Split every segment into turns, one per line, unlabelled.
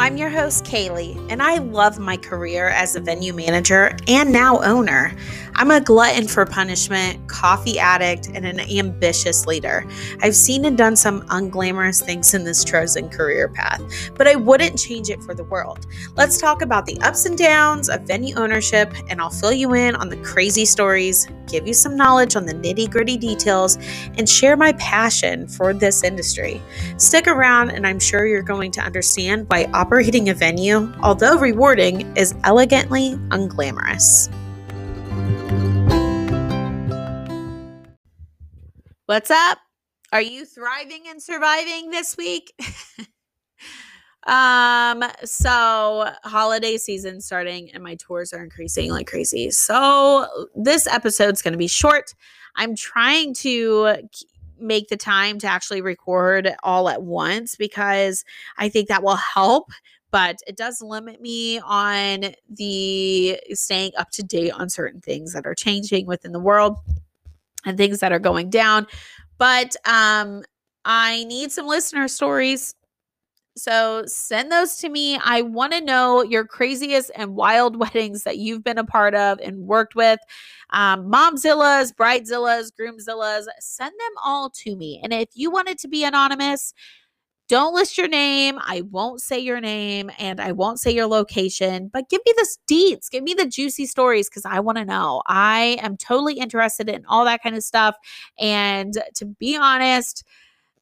I'm your host, Kaylee, and I love my career as a venue manager and now owner. I'm a glutton for punishment, coffee addict, and an ambitious leader. I've seen and done some unglamorous things in this chosen career path, but I wouldn't change it for the world. Let's talk about the ups and downs of venue ownership, and I'll fill you in on the crazy stories, give you some knowledge on the nitty gritty details, and share my passion for this industry. Stick around, and I'm sure you're going to understand why operating a venue, although rewarding, is elegantly unglamorous. What's up? Are you thriving and surviving this week? um so holiday season starting and my tours are increasing like crazy so this episode's going to be short i'm trying to make the time to actually record all at once because I think that will help. But it does limit me on the staying up to date on certain things that are changing within the world and things that are going down. But um, I need some listener stories so send those to me. I want to know your craziest and wild weddings that you've been a part of and worked with. Um, momzillas, bridezillas, groomzillas, send them all to me. And if you want it to be anonymous, don't list your name. I won't say your name and I won't say your location, but give me the deets. Give me the juicy stories because I want to know. I am totally interested in all that kind of stuff. And to be honest,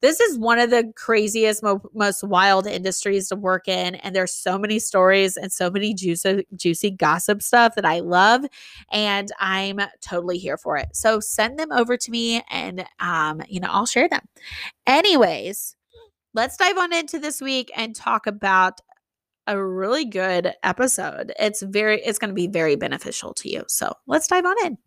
this is one of the craziest, mo- most wild industries to work in. And there's so many stories and so many juicy, juicy gossip stuff that I love. And I'm totally here for it. So send them over to me and, um, you know, I'll share them. Anyways, let's dive on into this week and talk about a really good episode. It's very, it's going to be very beneficial to you. So let's dive on in.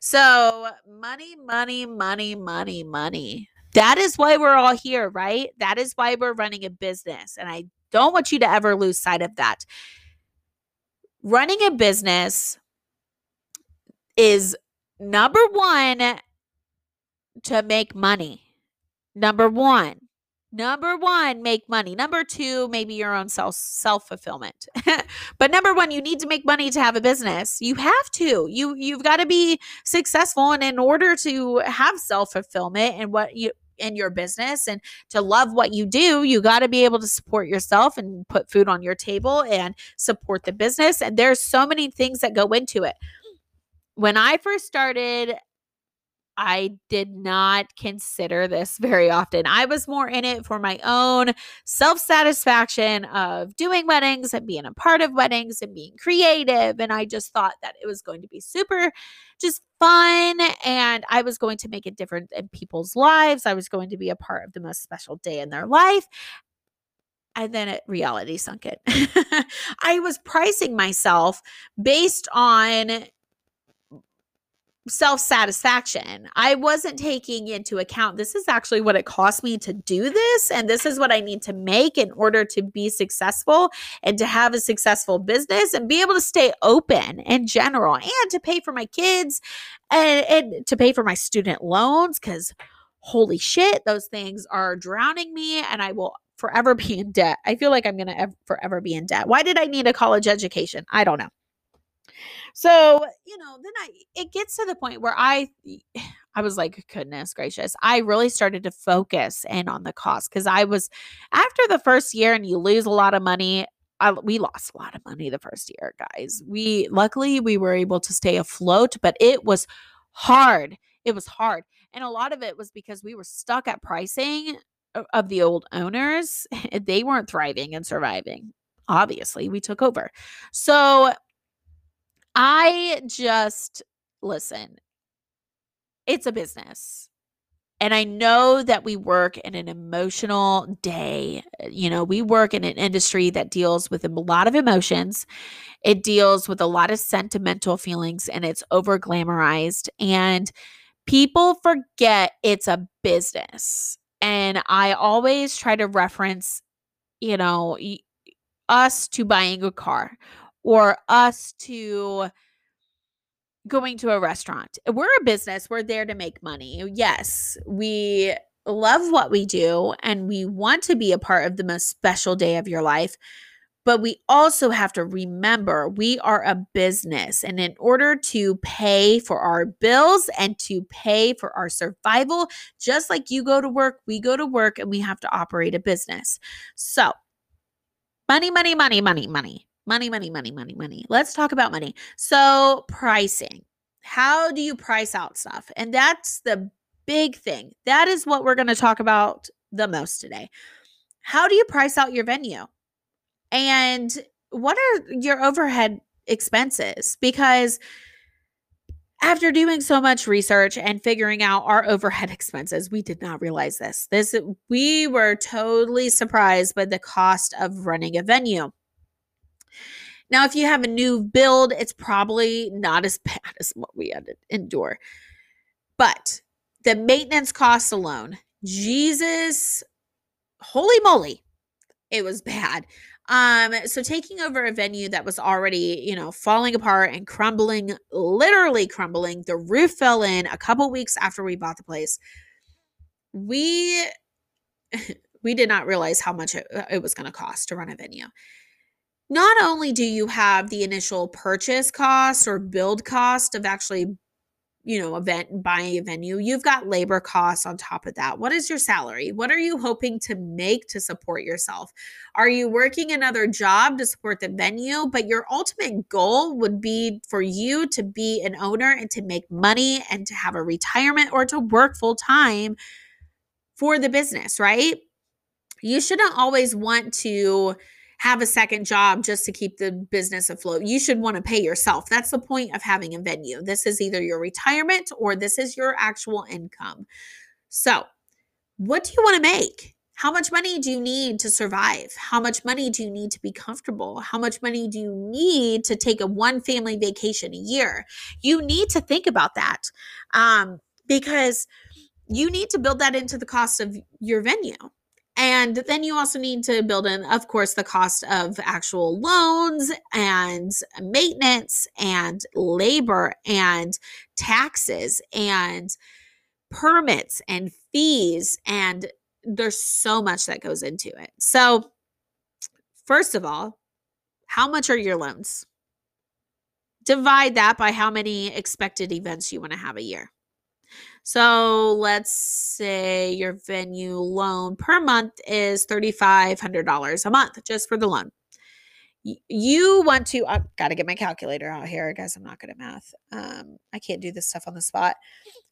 So, money, money, money, money, money. That is why we're all here, right? That is why we're running a business. And I don't want you to ever lose sight of that. Running a business is number one to make money. Number one. Number one, make money. Number two, maybe your own self self fulfillment. but number one, you need to make money to have a business. You have to. You you've got to be successful, and in order to have self fulfillment and what you in your business and to love what you do, you got to be able to support yourself and put food on your table and support the business. And there's so many things that go into it. When I first started I did not consider this very often. I was more in it for my own self satisfaction of doing weddings and being a part of weddings and being creative. And I just thought that it was going to be super just fun and I was going to make a difference in people's lives. I was going to be a part of the most special day in their life. And then it, reality sunk in. I was pricing myself based on self satisfaction. I wasn't taking into account this is actually what it cost me to do this, and this is what I need to make in order to be successful and to have a successful business and be able to stay open in general and to pay for my kids and, and to pay for my student loans because holy shit, those things are drowning me and I will forever be in debt. I feel like I'm going to forever be in debt. Why did I need a college education? I don't know. So, you know, then I it gets to the point where I I was like, goodness gracious. I really started to focus in on the cost because I was after the first year and you lose a lot of money. I, we lost a lot of money the first year, guys. We luckily we were able to stay afloat, but it was hard. It was hard. And a lot of it was because we were stuck at pricing of the old owners. They weren't thriving and surviving. Obviously, we took over. So I just listen, it's a business. And I know that we work in an emotional day. Eh, you know, we work in an industry that deals with a lot of emotions. It deals with a lot of sentimental feelings and it's over glamorized. And people forget it's a business. And I always try to reference, you know, us to buying a car or us to going to a restaurant. We're a business, we're there to make money. Yes, we love what we do and we want to be a part of the most special day of your life. But we also have to remember we are a business. And in order to pay for our bills and to pay for our survival, just like you go to work, we go to work and we have to operate a business. So, money, money, money, money, money. Money, money, money, money, money. Let's talk about money. So, pricing. How do you price out stuff? And that's the big thing. That is what we're going to talk about the most today. How do you price out your venue? And what are your overhead expenses? Because after doing so much research and figuring out our overhead expenses, we did not realize this. This we were totally surprised by the cost of running a venue. Now, if you have a new build, it's probably not as bad as what we had to endure. But the maintenance costs alone, Jesus, holy moly, it was bad. Um, so taking over a venue that was already, you know, falling apart and crumbling, literally crumbling, the roof fell in a couple weeks after we bought the place. We we did not realize how much it, it was going to cost to run a venue not only do you have the initial purchase cost or build cost of actually you know event buying a venue you've got labor costs on top of that. What is your salary? What are you hoping to make to support yourself? Are you working another job to support the venue? But your ultimate goal would be for you to be an owner and to make money and to have a retirement or to work full time for the business right? You shouldn't always want to have a second job just to keep the business afloat. You should want to pay yourself. That's the point of having a venue. This is either your retirement or this is your actual income. So, what do you want to make? How much money do you need to survive? How much money do you need to be comfortable? How much money do you need to take a one family vacation a year? You need to think about that um, because you need to build that into the cost of your venue. And then you also need to build in, of course, the cost of actual loans and maintenance and labor and taxes and permits and fees. And there's so much that goes into it. So, first of all, how much are your loans? Divide that by how many expected events you want to have a year. So let's say your venue loan per month is $3,500 a month just for the loan. You want to, I've got to get my calculator out here. Guys, I'm not good at math. Um, I can't do this stuff on the spot.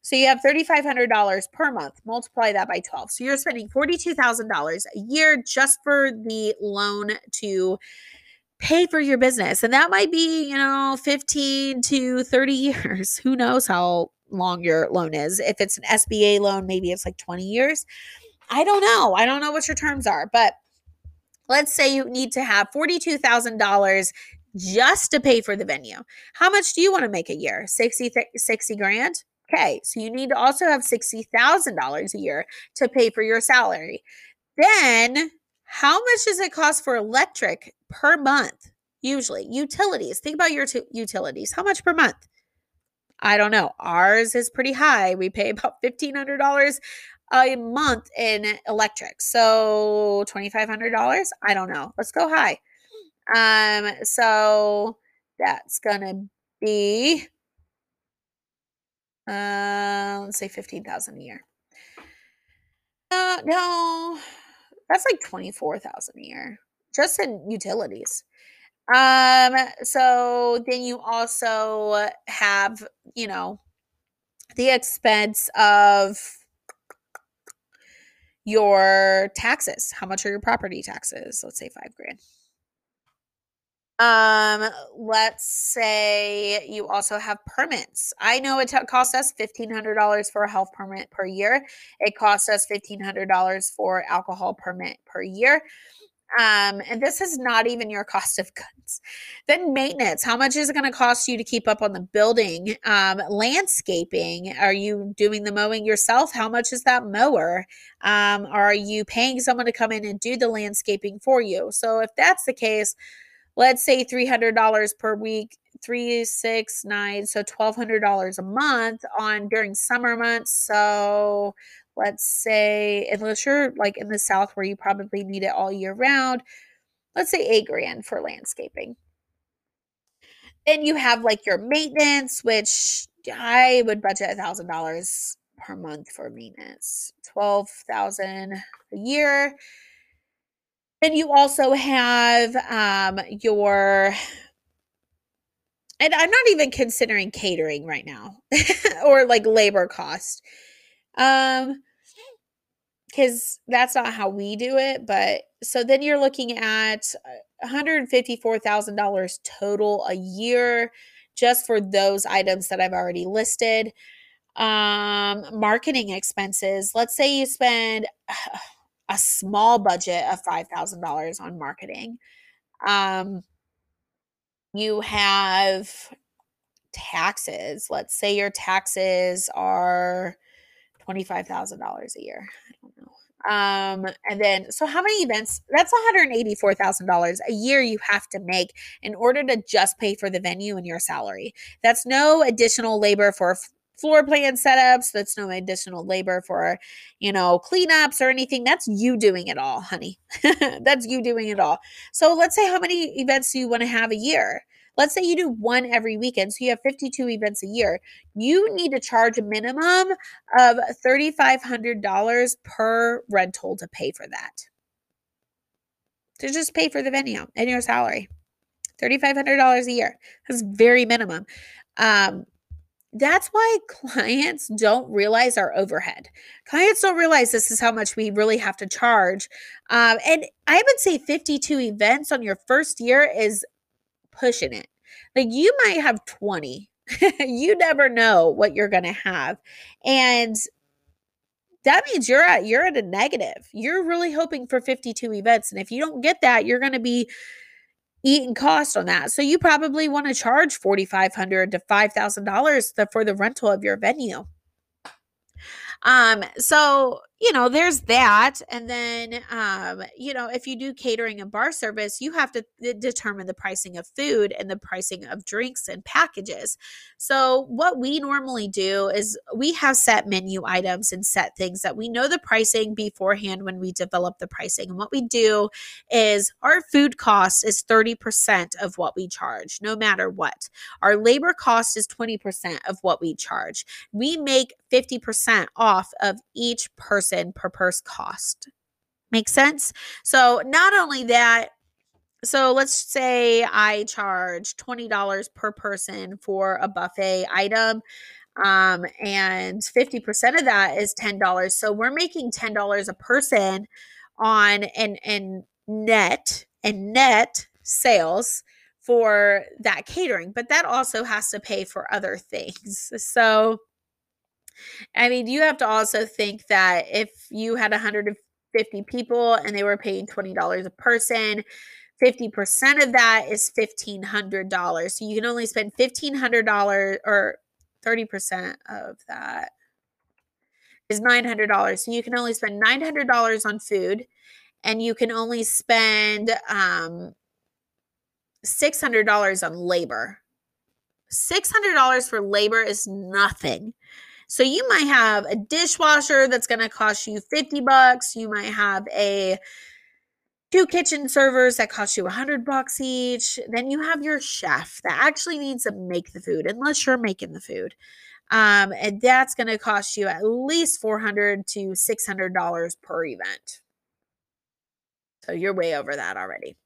So you have $3,500 per month. Multiply that by 12. So you're spending $42,000 a year just for the loan to pay for your business. And that might be, you know, 15 to 30 years. Who knows how long your loan is. If it's an SBA loan, maybe it's like 20 years. I don't know. I don't know what your terms are, but let's say you need to have $42,000 just to pay for the venue. How much do you want to make a year? 60 60 grand? Okay, so you need to also have $60,000 a year to pay for your salary. Then, how much does it cost for electric per month? Usually, utilities. Think about your t- utilities. How much per month? I don't know. Ours is pretty high. We pay about $1,500 a month in electric. So $2,500? I don't know. Let's go high. Um, so that's going to be, uh, let's say 15,000 a year. Uh, no, that's like 24,000 a year just in utilities. Um, so then you also have, you know, the expense of your taxes. How much are your property taxes? Let's say five grand. Um, let's say you also have permits. I know it t- costs us $1,500 for a health permit per year. It costs us $1,500 for alcohol permit per year. Um, and this is not even your cost of goods. Then maintenance. How much is it going to cost you to keep up on the building? Um, landscaping. Are you doing the mowing yourself? How much is that mower? Um, are you paying someone to come in and do the landscaping for you? So if that's the case, let's say $300 per week three six nine so $1200 a month on during summer months so let's say unless you're like in the south where you probably need it all year round let's say eight grand for landscaping. Then you have like your maintenance which i would budget a thousand dollars per month for maintenance 12000 a year. Then you also have um, your and i'm not even considering catering right now or like labor cost. Um because that's not how we do it. But so then you're looking at $154,000 total a year just for those items that I've already listed. Um, marketing expenses. Let's say you spend a small budget of $5,000 on marketing. Um, you have taxes. Let's say your taxes are $25,000 a year. Um, and then, so how many events? That's $184,000 a year you have to make in order to just pay for the venue and your salary. That's no additional labor for floor plan setups. That's no additional labor for, you know, cleanups or anything. That's you doing it all, honey. That's you doing it all. So let's say how many events do you want to have a year? Let's say you do one every weekend, so you have 52 events a year. You need to charge a minimum of $3,500 per rental to pay for that. To just pay for the venue and your salary. $3,500 a year. That's very minimum. Um, that's why clients don't realize our overhead. Clients don't realize this is how much we really have to charge. Um, and I would say 52 events on your first year is pushing it. Like you might have 20. you never know what you're going to have. And that means you're at you're at a negative. You're really hoping for 52 events and if you don't get that, you're going to be eating cost on that. So you probably want to charge 4500 to $5000 for the rental of your venue. Um, so you know, there's that. And then, um, you know, if you do catering and bar service, you have to determine the pricing of food and the pricing of drinks and packages. So, what we normally do is we have set menu items and set things that we know the pricing beforehand when we develop the pricing. And what we do is our food cost is 30% of what we charge, no matter what. Our labor cost is 20% of what we charge. We make 50% off of each person person per purse cost. Make sense? So, not only that, so let's say I charge $20 per person for a buffet item um, and 50% of that is $10 so we're making $10 a person on and and net and net sales for that catering but that also has to pay for other things so I mean, you have to also think that if you had 150 people and they were paying $20 a person, 50% of that is $1,500. So you can only spend $1,500 or 30% of that is $900. So you can only spend $900 on food and you can only spend um, $600 on labor. $600 for labor is nothing. So you might have a dishwasher that's going to cost you 50 bucks. You might have a two kitchen servers that cost you 100 bucks each. Then you have your chef that actually needs to make the food unless you're making the food. Um, and that's going to cost you at least 400 to $600 per event. So you're way over that already.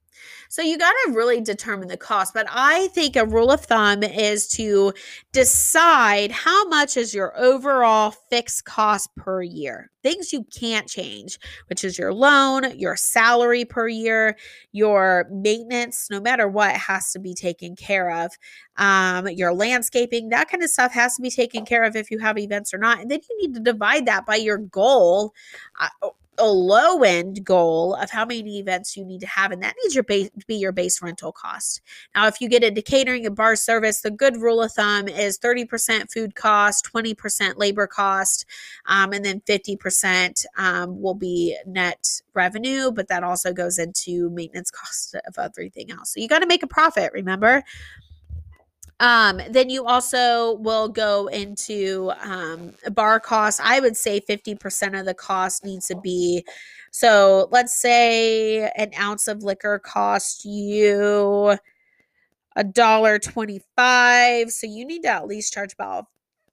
So you got to really determine the cost. But I think a rule of thumb is to decide how much is your overall fixed cost per year. Things you can't change, which is your loan, your salary per year, your maintenance, no matter what, has to be taken care of. Um, your landscaping, that kind of stuff has to be taken care of if you have events or not. And then you need to divide that by your goal. Uh, a low end goal of how many events you need to have, and that needs your base be your base rental cost. Now, if you get into catering and bar service, the good rule of thumb is 30% food cost, 20% labor cost, um, and then 50% um, will be net revenue, but that also goes into maintenance cost of everything else. So you got to make a profit, remember? Um, then you also will go into um, bar costs. I would say 50% of the cost needs to be. So let's say an ounce of liquor costs you a dollar 25. So you need to at least charge about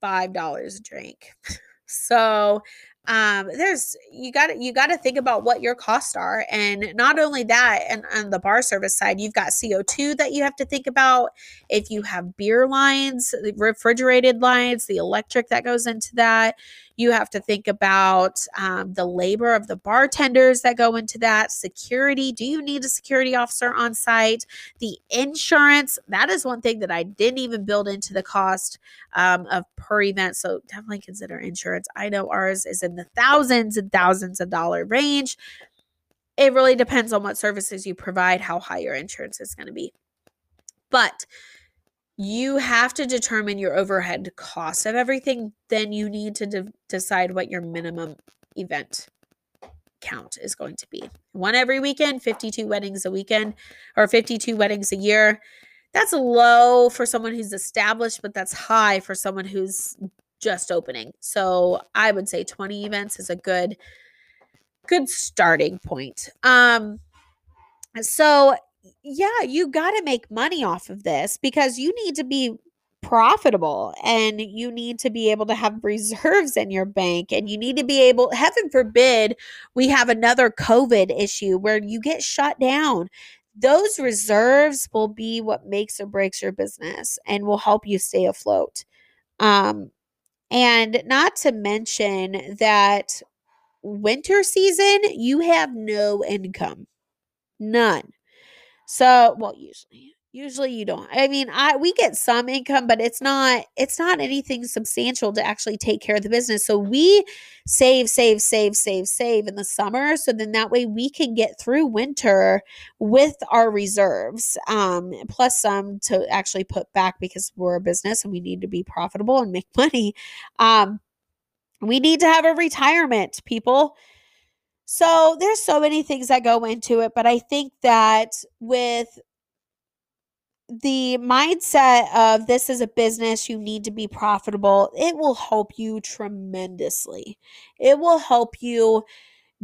$5 a drink. so um, there's you got you got to think about what your costs are and not only that and on the bar service side you've got co2 that you have to think about. If you have beer lines refrigerated lines the electric that goes into that you have to think about um, the labor of the bartenders that go into that, security. Do you need a security officer on site? The insurance. That is one thing that I didn't even build into the cost um, of per event. So definitely consider insurance. I know ours is in the thousands and thousands of dollar range. It really depends on what services you provide, how high your insurance is going to be. But you have to determine your overhead cost of everything. Then you need to de- decide what your minimum event count is going to be. One every weekend, 52 weddings a weekend, or 52 weddings a year. That's low for someone who's established, but that's high for someone who's just opening. So I would say 20 events is a good good starting point. Um so yeah, you got to make money off of this because you need to be profitable and you need to be able to have reserves in your bank and you need to be able heaven forbid we have another covid issue where you get shut down. Those reserves will be what makes or breaks your business and will help you stay afloat. Um and not to mention that winter season you have no income. None so, well, usually, usually you don't. I mean, I we get some income, but it's not it's not anything substantial to actually take care of the business. So we save, save, save, save, save in the summer, so then that way we can get through winter with our reserves, um, plus some to actually put back because we're a business and we need to be profitable and make money. Um, we need to have a retirement, people. So there's so many things that go into it, but I think that with the mindset of this is a business, you need to be profitable, it will help you tremendously. It will help you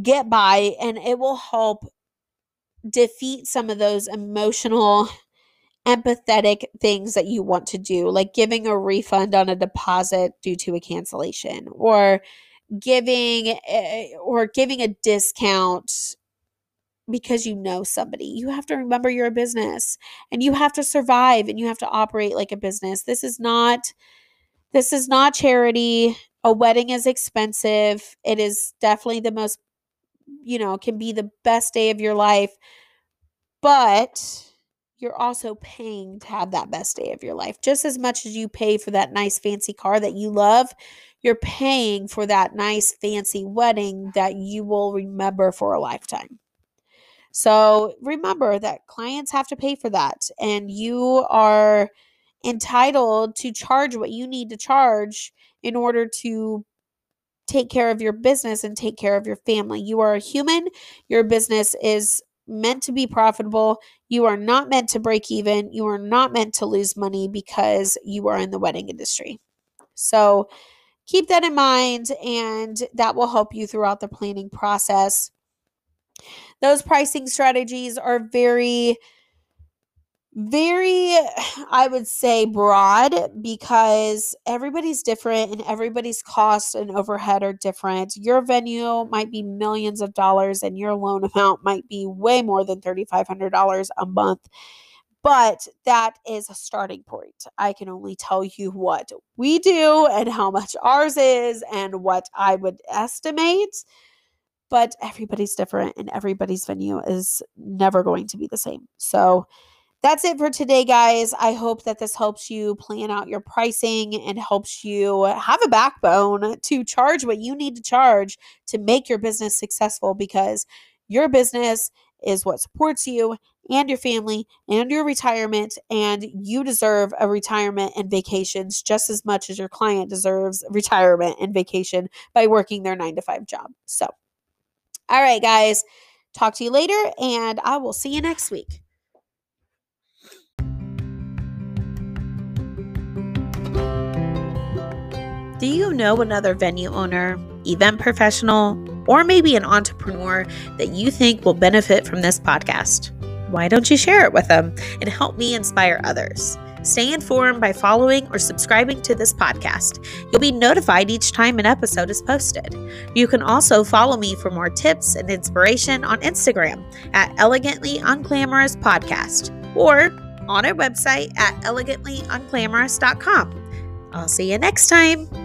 get by and it will help defeat some of those emotional empathetic things that you want to do, like giving a refund on a deposit due to a cancellation or giving eh, eh, or giving a discount because you know somebody. You have to remember you're a business and you have to survive and you have to operate like a business. This is not this is not charity. A wedding is expensive. It is definitely the most you know, can be the best day of your life. But you're also paying to have that best day of your life. Just as much as you pay for that nice fancy car that you love, you're paying for that nice fancy wedding that you will remember for a lifetime. So remember that clients have to pay for that, and you are entitled to charge what you need to charge in order to take care of your business and take care of your family. You are a human, your business is meant to be profitable. You are not meant to break even. You are not meant to lose money because you are in the wedding industry. So, keep that in mind and that will help you throughout the planning process. Those pricing strategies are very very i would say broad because everybody's different and everybody's cost and overhead are different your venue might be millions of dollars and your loan amount might be way more than $3500 a month but that is a starting point. I can only tell you what we do and how much ours is and what I would estimate. But everybody's different and everybody's venue is never going to be the same. So that's it for today, guys. I hope that this helps you plan out your pricing and helps you have a backbone to charge what you need to charge to make your business successful because your business is what supports you and your family and your retirement. And you deserve a retirement and vacations just as much as your client deserves retirement and vacation by working their nine to five job. So, all right, guys, talk to you later, and I will see you next week. Do you know another venue owner, event professional, or maybe an entrepreneur that you think will benefit from this podcast? Why don't you share it with them and help me inspire others? Stay informed by following or subscribing to this podcast. You'll be notified each time an episode is posted. You can also follow me for more tips and inspiration on Instagram at Elegantly Unglamorous Podcast or on our website at elegantlyunglamorous.com. I'll see you next time.